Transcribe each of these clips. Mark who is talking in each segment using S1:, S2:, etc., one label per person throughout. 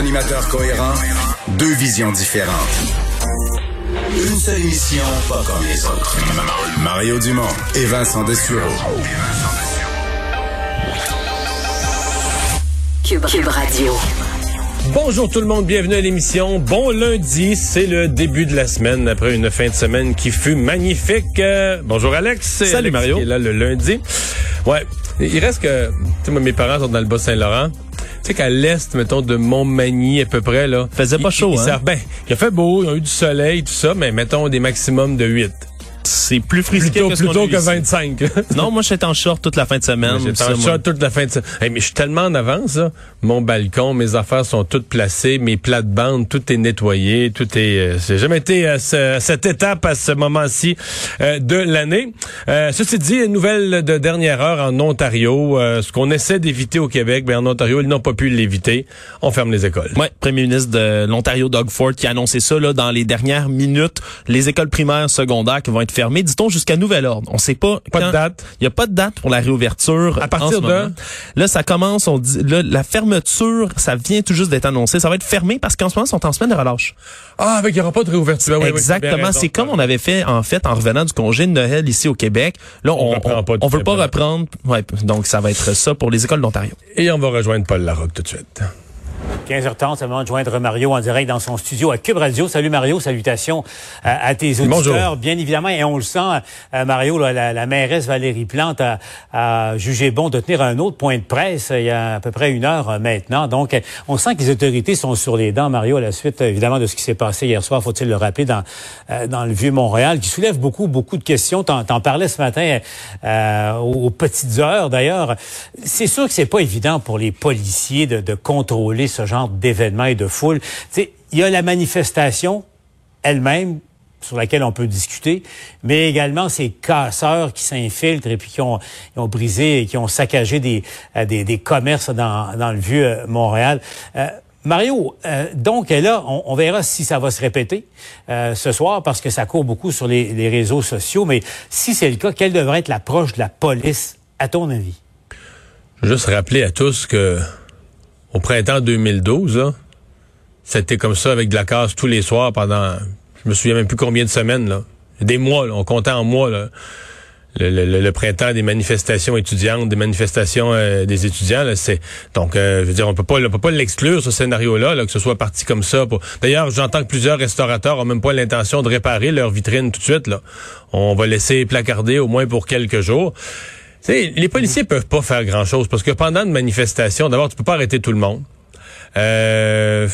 S1: animateurs cohérents, deux visions différentes. Une seule émission, pas comme les autres. Mario Dumont et Vincent Dessureau.
S2: Cube, Cube Radio.
S3: Bonjour tout le monde, bienvenue à l'émission. Bon lundi, c'est le début de la semaine après une fin de semaine qui fut magnifique. Euh, bonjour Alex.
S4: Salut
S3: Alex
S4: Mario.
S3: Qui est là le lundi. Ouais, il reste que, tu sais, moi, mes parents sont dans le Bas-Saint-Laurent. Tu sais qu'à l'est, mettons, de Montmagny à peu près, là.
S4: Faisait pas
S3: ils-
S4: chaud,
S3: ils
S4: hein?
S3: ben, il a fait beau, ils ont eu du soleil, tout ça, mais mettons des maximums de 8.
S4: C'est plus frisqué
S3: Plutôt,
S4: que ce
S3: plutôt que
S4: ici.
S3: 25.
S4: Non, moi, j'étais en short toute la fin de semaine.
S3: J'étais en short toute la fin de semaine. Hey, mais je suis tellement en avance, là. Mon balcon, mes affaires sont toutes placées, mes plates-bandes, tout est nettoyé, tout est. Euh, j'ai jamais été à, ce- à cette étape, à ce moment-ci euh, de l'année. Euh, ceci dit, une nouvelle de dernière heure en Ontario. Euh, ce qu'on essaie d'éviter au Québec, mais en Ontario, ils n'ont pas pu l'éviter. On ferme les écoles.
S4: Ouais, premier ministre de l'Ontario, Doug Ford, qui a annoncé ça là, dans les dernières minutes. Les écoles primaires, secondaires qui vont être fermées, dit-on, jusqu'à nouvel ordre. On sait pas.
S3: Pas de
S4: quand-
S3: date.
S4: Il y a pas de date pour la réouverture.
S3: À partir de?
S4: moment. Là, ça commence. On dit, là, la fermeture, ça vient tout juste d'être annoncé. Ça va être fermé parce qu'en ce moment, ils sont en semaine de relâche.
S3: Ah, avec il n'y aura pas de réouverture. Oui,
S4: Exactement. c'est comme on avait fait, en fait, en revenant du congé de Noël ici au Québec. Là,
S3: On
S4: on, on veut pas reprendre. Ouais, donc ça va être ça pour les écoles d'Ontario.
S3: Et on va rejoindre Paul Larocque tout de suite.
S5: 15h30, c'est le moment de joindre Mario en direct dans son studio à Cube Radio. Salut Mario, salutations à, à tes auditeurs.
S3: Bonjour.
S5: Bien évidemment, et on le sent, euh, Mario, là, la, la mairesse Valérie Plante a, a jugé bon de tenir un autre point de presse euh, il y a à peu près une heure euh, maintenant. Donc, euh, on sent que les autorités sont sur les dents, Mario, à la suite, euh, évidemment, de ce qui s'est passé hier soir, faut-il le rappeler, dans, euh, dans le Vieux-Montréal, qui soulève beaucoup, beaucoup de questions. T'en, parlais ce matin euh, aux, aux petites heures, d'ailleurs. C'est sûr que c'est pas évident pour les policiers de, de contrôler ce genre d'événements et de foule. Il y a la manifestation elle-même sur laquelle on peut discuter, mais également ces casseurs qui s'infiltrent et puis qui ont, brisé et qui ont saccagé des, euh, des, des commerces dans, dans le vieux euh, Montréal. Euh, Mario, donc là, on, on verra si ça va se répéter ce soir parce que ça court beaucoup sur les, les réseaux sociaux, mais si c'est le cas, quelle devrait être l'approche de la police, à ton avis?
S3: Juste rappeler à tous que au printemps 2012, là, c'était comme ça avec de la casse tous les soirs pendant, je me souviens même plus combien de semaines. Des mois, on comptait en mois. Le, le- le- printemps des manifestations étudiantes, des manifestations euh, des étudiants, c'est donc, euh, je veux dire, on peut pas, on peut pas l'exclure ce scénario-là, là, que ce soit parti comme ça. D'ailleurs, j'entends que plusieurs restaurateurs ont même pas l'intention de réparer leur vitrine tout de suite. On va laisser placarder au moins pour quelques jours. Les policiers peuvent pas faire grand-chose parce que pendant une manifestation, d'abord, tu peux pas arrêter tout le monde. Euh,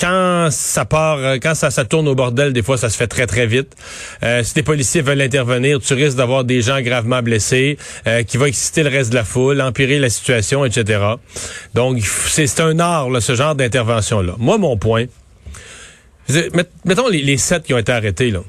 S3: quand ça part, euh, quand ça, ça tourne au bordel, des fois, ça se fait très, très vite. Euh, si les policiers veulent intervenir, tu risques d'avoir des gens gravement blessés, qui va exciter le reste de la foule, empirer la situation, etc. Donc, c'est un art, ce genre d'intervention-là. Moi, mon point, mettons les sept qui ont été arrêtés, là.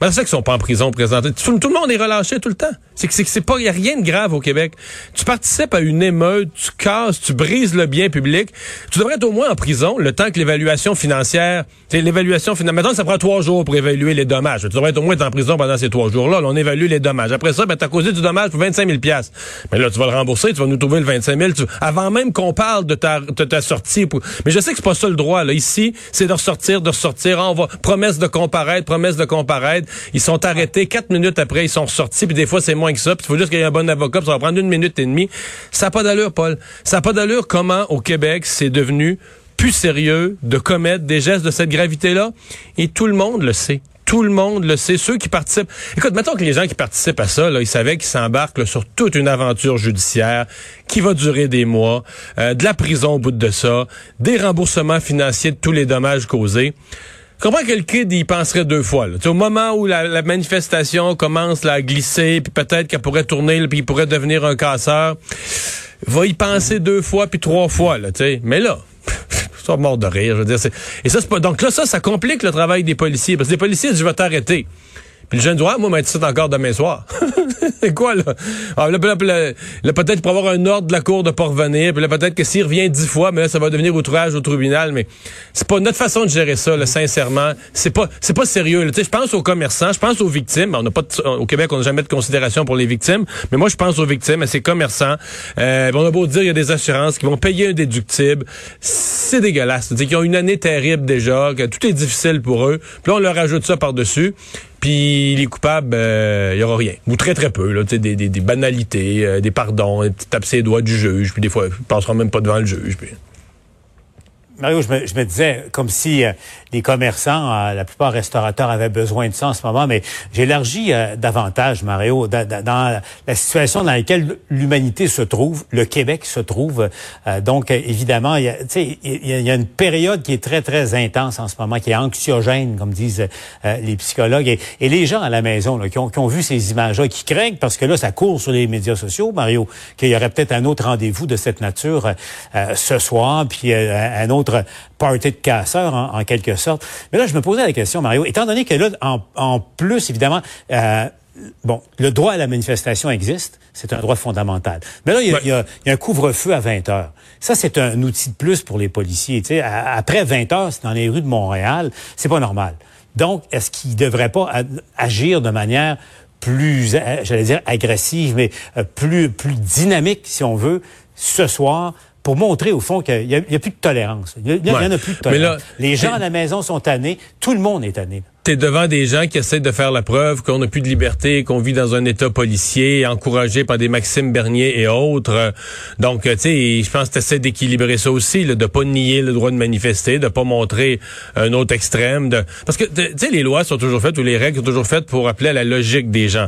S3: Ben, c'est ça qu'ils sont pas en prison présentés. Tout, tout le monde est relâché tout le temps. C'est que c'est pas, y a rien de grave au Québec. Tu participes à une émeute, tu casses, tu brises le bien public. Tu devrais être au moins en prison le temps que l'évaluation financière, l'évaluation financière. Maintenant, ça prend trois jours pour évaluer les dommages. Tu devrais être au moins être en prison pendant ces trois jours-là. Là, on évalue les dommages. Après ça, ben, t'as causé du dommage pour 25 000 piastres. Mais là, tu vas le rembourser, tu vas nous trouver le 25 000. Tu- avant même qu'on parle de ta, de ta sortie. pour- Mais je sais que c'est pas ça le droit, là. Ici, c'est de ressortir, de ressortir. Ah, on va, promesse de comparaître, promesse de comparaître. Ils sont arrêtés. Quatre minutes après, ils sont ressortis. Puis des fois, c'est moins que ça. Puis il faut juste qu'il y ait un bon avocat. Puis ça va prendre une minute et demie. Ça n'a pas d'allure, Paul. Ça n'a pas d'allure comment, au Québec, c'est devenu plus sérieux de commettre des gestes de cette gravité-là. Et tout le monde le sait. Tout le monde le sait. Ceux qui participent. Écoute, mettons que les gens qui participent à ça, là, ils savaient qu'ils s'embarquent sur toute une aventure judiciaire qui va durer des mois, euh, de la prison au bout de ça, des remboursements financiers de tous les dommages causés. Je comprends que le kid, il penserait deux fois. Là? Au moment où la, manifestation commence là, à glisser, puis peut-être qu'elle pourrait tourner, puis il pourrait devenir un casseur, va y penser deux fois, puis trois fois. Là, tu sais. Mais là, ça mort de rire. Je veux dire, et ça, c'est pas. Donc là, ça, ça complique le travail des policiers. Parce que les policiers disent, je vais t'arrêter. Puis le jeune dit, ouais, moi, mais ça encore demain soir. c'est quoi, là? Ah, là, peut-être pour avoir un ordre de la cour de pas revenir, puis là, peut-être que s'il revient dix fois, mais là, ça va devenir outrage au tribunal, mais c'est pas notre façon de gérer ça, là, sincèrement. C'est pas, c'est pas sérieux, Je pense aux commerçants, je pense aux victimes. On n'a pas au Québec, on n'a jamais de considération pour les victimes, mais moi, je pense aux victimes, à ces commerçants. Euh, on a beau dire, il y a des assurances qui vont payer un déductible. C'est dégueulasse. Ils ont une année terrible déjà, que tout est difficile pour eux. Puis là, on leur ajoute ça par-dessus. Puis les coupables, il euh, y aura rien. Ou très, très peu. Là, des, des, des banalités, euh, des pardons, des petits ses doigts du juge. Puis des fois, ils passeront même pas devant le juge. Puis...
S5: Mario, je me, je me, disais, comme si euh, les commerçants, euh, la plupart restaurateurs avaient besoin de ça en ce moment, mais j'élargis euh, davantage, Mario, dans la situation dans laquelle l'humanité se trouve, le Québec se trouve. donc, évidemment, il y, a, il y a une période qui est très, très intense en ce moment, qui est anxiogène, comme disent les psychologues. Et, les gens à la maison là, qui, ont, qui ont vu ces images-là, qui craignent, parce que là, ça court sur les médias sociaux, Mario, qu'il y aurait peut-être un autre rendez-vous de cette nature ce soir, puis un autre party de casseurs, en, quelque sorte. Mais là, je me posais la question, Mario, étant donné que là, en, plus, évidemment, euh, bon, le droit à la manifestation existe, c'est un droit fondamental. Mais là, il y a, un couvre-feu à 20 heures. Ça, c'est un outil de plus pour les policiers. Tu après 20 heures, c'est dans les rues de Montréal, c'est pas normal. Donc, est-ce qu'ils ne devraient pas agir de manière plus, j'allais dire agressive, mais euh, plus, plus dynamique, si on veut, ce soir, pour montrer au fond qu'il n'y a, plus de tolérance. Il n'y en a plus de tolérance. les gens à la maison sont tannés, tout le monde est tanné
S3: t'es devant des gens qui essaient de faire la preuve qu'on n'a plus de liberté, qu'on vit dans un état policier, encouragé par des Maxime Bernier et autres. Donc, tu sais, je pense que t'essaies d'équilibrer ça aussi, là, de pas nier le droit de manifester, de pas montrer un autre extrême. De... Parce que, tu sais, les lois sont toujours faites ou les règles sont toujours faites pour appeler à la logique des gens.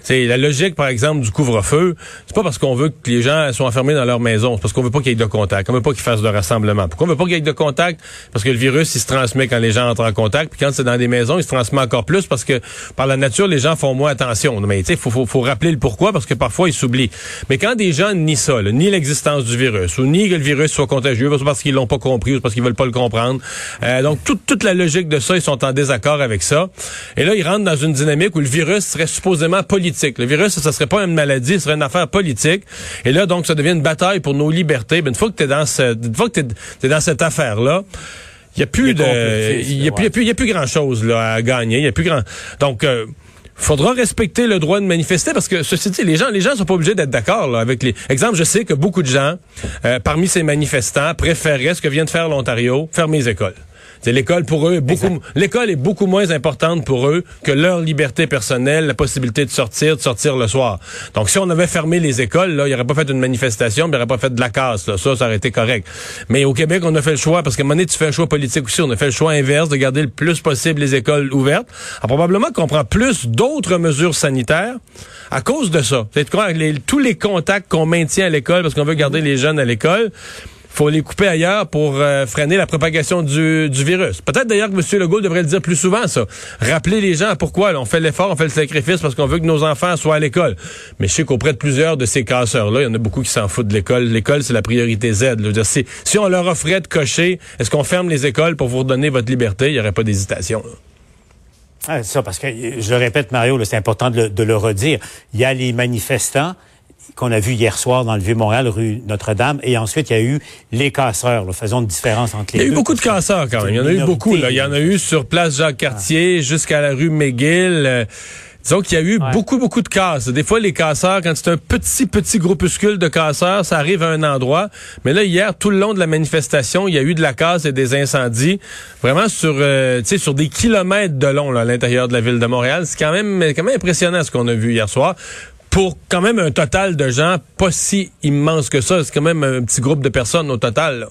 S3: Sais, la logique, par exemple, du couvre-feu, c'est pas parce qu'on veut que les gens soient enfermés dans leur maison, c'est parce qu'on veut pas qu'il y ait de contact, on veut pas qu'ils fassent de rassemblement. Pourquoi on veut pas qu'il y ait de contact? Parce que le virus, il se transmet quand les gens entrent en contact, puis quand c'est dans des maisons, il se transmet encore plus parce que par la nature, les gens font moins attention. Mais tu sais, faut, faut, faut, rappeler le pourquoi parce que parfois ils s'oublient. Mais quand des gens nient ça, ni l'existence du virus ou ni que le virus soit contagieux, parce qu'ils l'ont pas compris ou parce qu'ils veulent pas le comprendre. Euh, donc toute, toute la logique de ça, ils sont en désaccord avec ça. Et là, ils rentrent dans une dynamique où le virus serait supposément politique. Le virus, ça serait pas une maladie, ce serait une affaire politique. Et là, donc, ça devient une bataille pour nos libertés. Ben, une fois que t'es dans ce, une fois que t'es, es dans cette affaire là il y a plus de, il y a plus, il y a plus grand chose là à gagner. Il y a plus grand. Donc, euh, faudra respecter le droit de manifester parce que ceci dit, les gens, les gens sont pas obligés d'être d'accord avec les. Exemple, je sais que beaucoup de gens, euh, parmi ces manifestants, préféreraient ce que vient de faire l'Ontario, fermer les écoles. L'école pour eux est beaucoup, l'école est beaucoup moins importante pour eux que leur liberté personnelle, la possibilité de sortir, de sortir le soir. Donc, si on avait fermé les écoles, là, il n'y aurait pas fait une manifestation, il n'y aurait pas fait de la casse, là. Ça, ça aurait été correct. Mais au Québec, on a fait le choix, parce qu'à un moment donné, tu fais un choix politique aussi, on a fait le choix inverse de garder le plus possible les écoles ouvertes. Alors, probablement qu'on prend plus d'autres mesures sanitaires à cause de ça. C'est tous les contacts qu'on maintient à l'école parce qu'on veut garder les jeunes à l'école? Faut les couper ailleurs pour euh, freiner la propagation du, du virus. Peut-être d'ailleurs que M. Legault devrait le dire plus souvent, ça. Rappeler les gens pourquoi on fait l'effort, on fait le sacrifice parce qu'on veut que nos enfants soient à l'école. Mais je sais qu'auprès de plusieurs de ces casseurs-là, il y en a beaucoup qui s'en foutent de l'école. L'école, c'est la priorité Z. Dire, si, si on leur offrait de cocher, est-ce qu'on ferme les écoles pour vous redonner votre liberté? Il n'y aurait pas d'hésitation.
S5: Ah, ça, parce que, je le répète, Mario, c'est important de le, de le redire. Il y a les manifestants qu'on a vu hier soir dans le Vieux-Montréal, rue Notre-Dame, et ensuite il y a eu les casseurs. Là, faisons une différence entre les deux.
S3: Il y a eu beaucoup de casseurs quand même. Il y en a eu beaucoup. Là. Il y en a eu sur place Jacques-Cartier ah. jusqu'à la rue McGill. Euh, disons qu'il y a eu beaucoup, beaucoup de casses. Des fois, les casseurs, quand c'est un petit, petit groupuscule de casseurs, ça arrive à un endroit. Mais là, hier, tout le long de la manifestation, il y a eu de la casse et des incendies. Vraiment sur, euh, sur des kilomètres de long là, à l'intérieur de la ville de Montréal. C'est quand même, quand même impressionnant ce qu'on a vu hier soir pour quand même un total de gens pas si immense que ça. C'est quand même un petit groupe de personnes au total.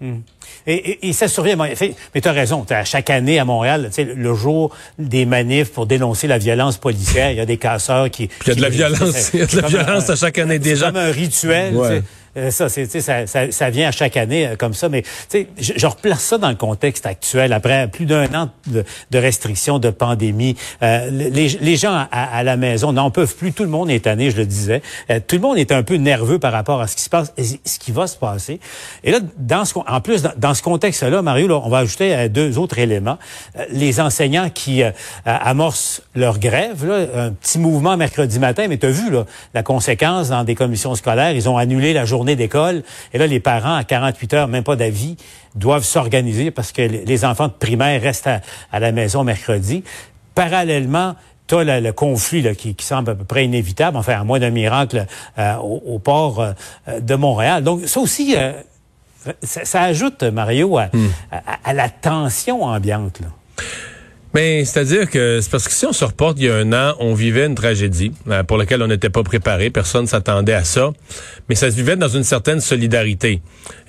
S5: Hmm. Et, et, ça survient. Mais tu as raison. À chaque année à Montréal, le jour des manifs pour dénoncer la violence policière, il y a des casseurs qui.
S3: Il y a de la violence. Il y a de la violence à chaque année déjà.
S5: C'est comme un rituel. Euh, ça, c'est, ça, ça, ça, vient à chaque année euh, comme ça, mais je, je replace ça dans le contexte actuel. Après plus d'un an de, de, restrictions, de pandémie, euh, les, les, gens à, à, la maison n'en peuvent plus. Tout le monde est tanné, je le disais. tout le monde est un peu nerveux par rapport à ce qui se passe, et ce qui va se passer. Et là, dans ce en plus, dans, dans ce contexte-là, Mario, on va ajouter deux autres éléments. les enseignants qui amorcent leur grève, un petit mouvement mercredi matin, mais tu as vu la conséquence dans des commissions scolaires. Ils ont annulé la journée d'école. Et là, les parents, à 48 heures, même pas d'avis, doivent s'organiser parce que les enfants de primaire restent à, la maison mercredi. Parallèlement, tu as le, conflit qui, semble à peu près inévitable, enfin, à moins d'un miracle euh, au, port euh, de Montréal. Donc, ça aussi, euh, ça, ajoute, Mario, à, hmm. à la tension ambiante. Là.
S3: Mais ben, c'est-à-dire que c'est parce que si on se reporte il y a un an, on vivait une tragédie euh, pour laquelle on n'était pas préparé. Personne s'attendait à ça. Mais ça se vivait dans une certaine solidarité.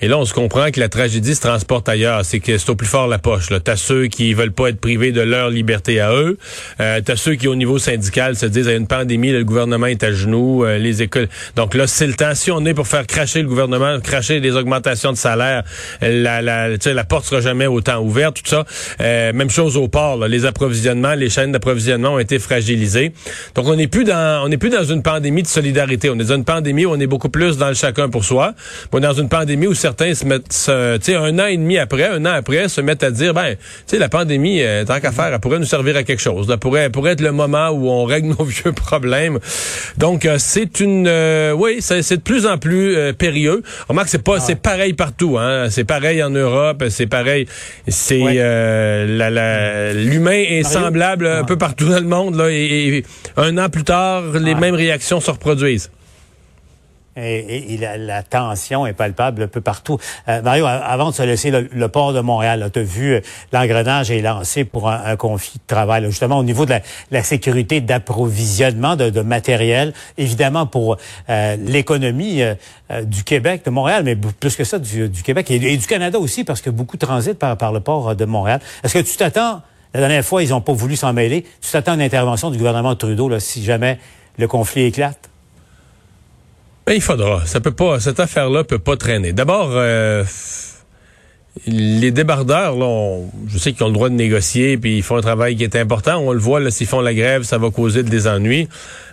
S3: Et là, on se comprend que la tragédie se transporte ailleurs. C'est que c'est au plus fort la poche. T'as ceux qui veulent pas être privés de leur liberté à eux. Euh, T'as ceux qui, au niveau syndical, se disent, il y a une pandémie, le gouvernement est à genoux, euh, les écoles. Donc là, c'est le temps. Si on est pour faire cracher le gouvernement, cracher des augmentations de salaire, la, la, la porte sera jamais autant ouverte, tout ça. Euh, même chose au port les approvisionnements, les chaînes d'approvisionnement ont été fragilisées. Donc on n'est plus dans on n'est plus dans une pandémie de solidarité. On est dans une pandémie où on est beaucoup plus dans le chacun pour soi. On est dans une pandémie où certains se mettent, tu sais, un an et demi après, un an après, se mettent à dire, ben, tu sais, la pandémie, euh, tant qu'à faire, elle pourrait nous servir à quelque chose. Elle pourrait, pourrait être le moment où on règle nos vieux problèmes. Donc euh, c'est une, euh, oui, c'est de plus en plus périlleux. On remarque c'est pas, ah. c'est pareil partout. Hein. C'est pareil en Europe, c'est pareil. C'est la, la l'humain est semblable un peu partout dans le monde. Là, et, un an plus tard, les mêmes réactions se reproduisent.
S5: Et, la, tension est palpable un peu partout. Euh, Mario, avant de se laisser le, port de Montréal, tu as vu euh, l'engrenage est lancé pour un, conflit de travail, justement au niveau de la, sécurité d'approvisionnement de, matériel, évidemment pour euh, l'économie du Québec, de Montréal, mais plus que ça du, Québec et, du Canada aussi, parce que beaucoup transitent par, par le port de Montréal. Est-ce que tu t'attends la dernière fois, ils n'ont pas voulu s'en mêler. Tu t'attends à une intervention du gouvernement Trudeau si jamais le conflit éclate?
S3: Ben, il faudra. Ça peut pas, cette affaire-là peut pas traîner. D'abord, euh, les débardeurs, là, je sais qu'ils ont le droit de négocier, puis ils font un travail qui est important. On le voit, s'ils font la grève, ça va causer des ennuis.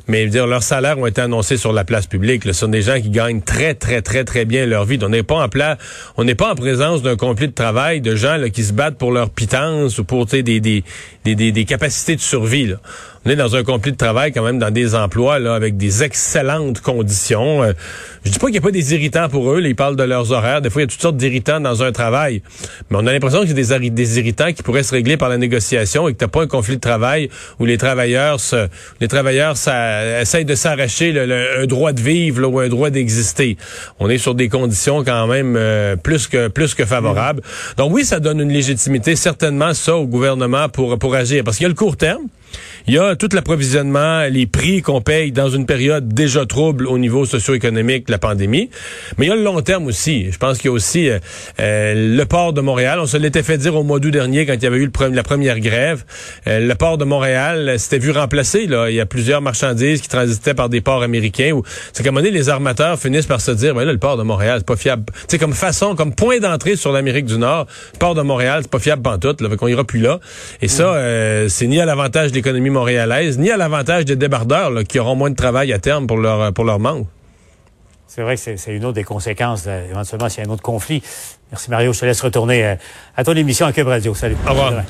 S3: Mais dire, leurs salaires ont été annoncés sur la place publique. Ce sont des gens qui gagnent très, très, très, très bien leur vie. On n'est pas en on n'est pas en présence d'un conflit de travail de gens là, qui se battent pour leur pitance ou pour des, des, des, des, des capacités de survie. Là on est dans un conflit de travail quand même dans des emplois là avec des excellentes conditions. Euh, je dis pas qu'il n'y a pas des irritants pour eux, ils parlent de leurs horaires. Des fois, il y a toutes sortes d'irritants dans un travail. Mais on a l'impression y a des, des, irritants qui pourraient se régler par la négociation et que t'as pas un conflit de travail où les travailleurs se, les travailleurs ça, essayent de s'arracher le, un droit de vivre ou un droit d'exister. On est sur des conditions quand même euh, plus que plus que favorables. Donc oui, ça donne une légitimité certainement ça au gouvernement pour pour agir parce qu'il y a le court terme. Il y a tout l'approvisionnement, les prix qu'on paye dans une période déjà trouble au niveau socio-économique de la pandémie. Mais il y a le long terme aussi. Je pense qu'il y a aussi euh, euh, le port de Montréal. On se l'était fait dire au mois d'août dernier quand il y avait eu la première grève. Euh, le port de Montréal s'était vu remplacé. Là. Il y a plusieurs marchandises qui transitaient par des ports américains. Où, c'est qu'à un moment donné, les armateurs finissent par se dire, ben là, le port de Montréal, c'est pas fiable. C'est comme façon, comme point d'entrée sur l'Amérique du Nord, le port de Montréal, c'est pas fiable pantoute. Là, qu'on ira plus là. Et ça, c'est ni à l'avantage de l'économie montréalaise, ni à l'avantage des débardeurs qui auront moins de travail à terme pour leur, pour leur membres.
S5: C'est vrai que c'est une autre des conséquences, éventuellement, s'il y a un autre conflit. Merci Mario, je te laisse retourner euh, à ton émission à Cube Radio. Salut.
S3: Au revoir.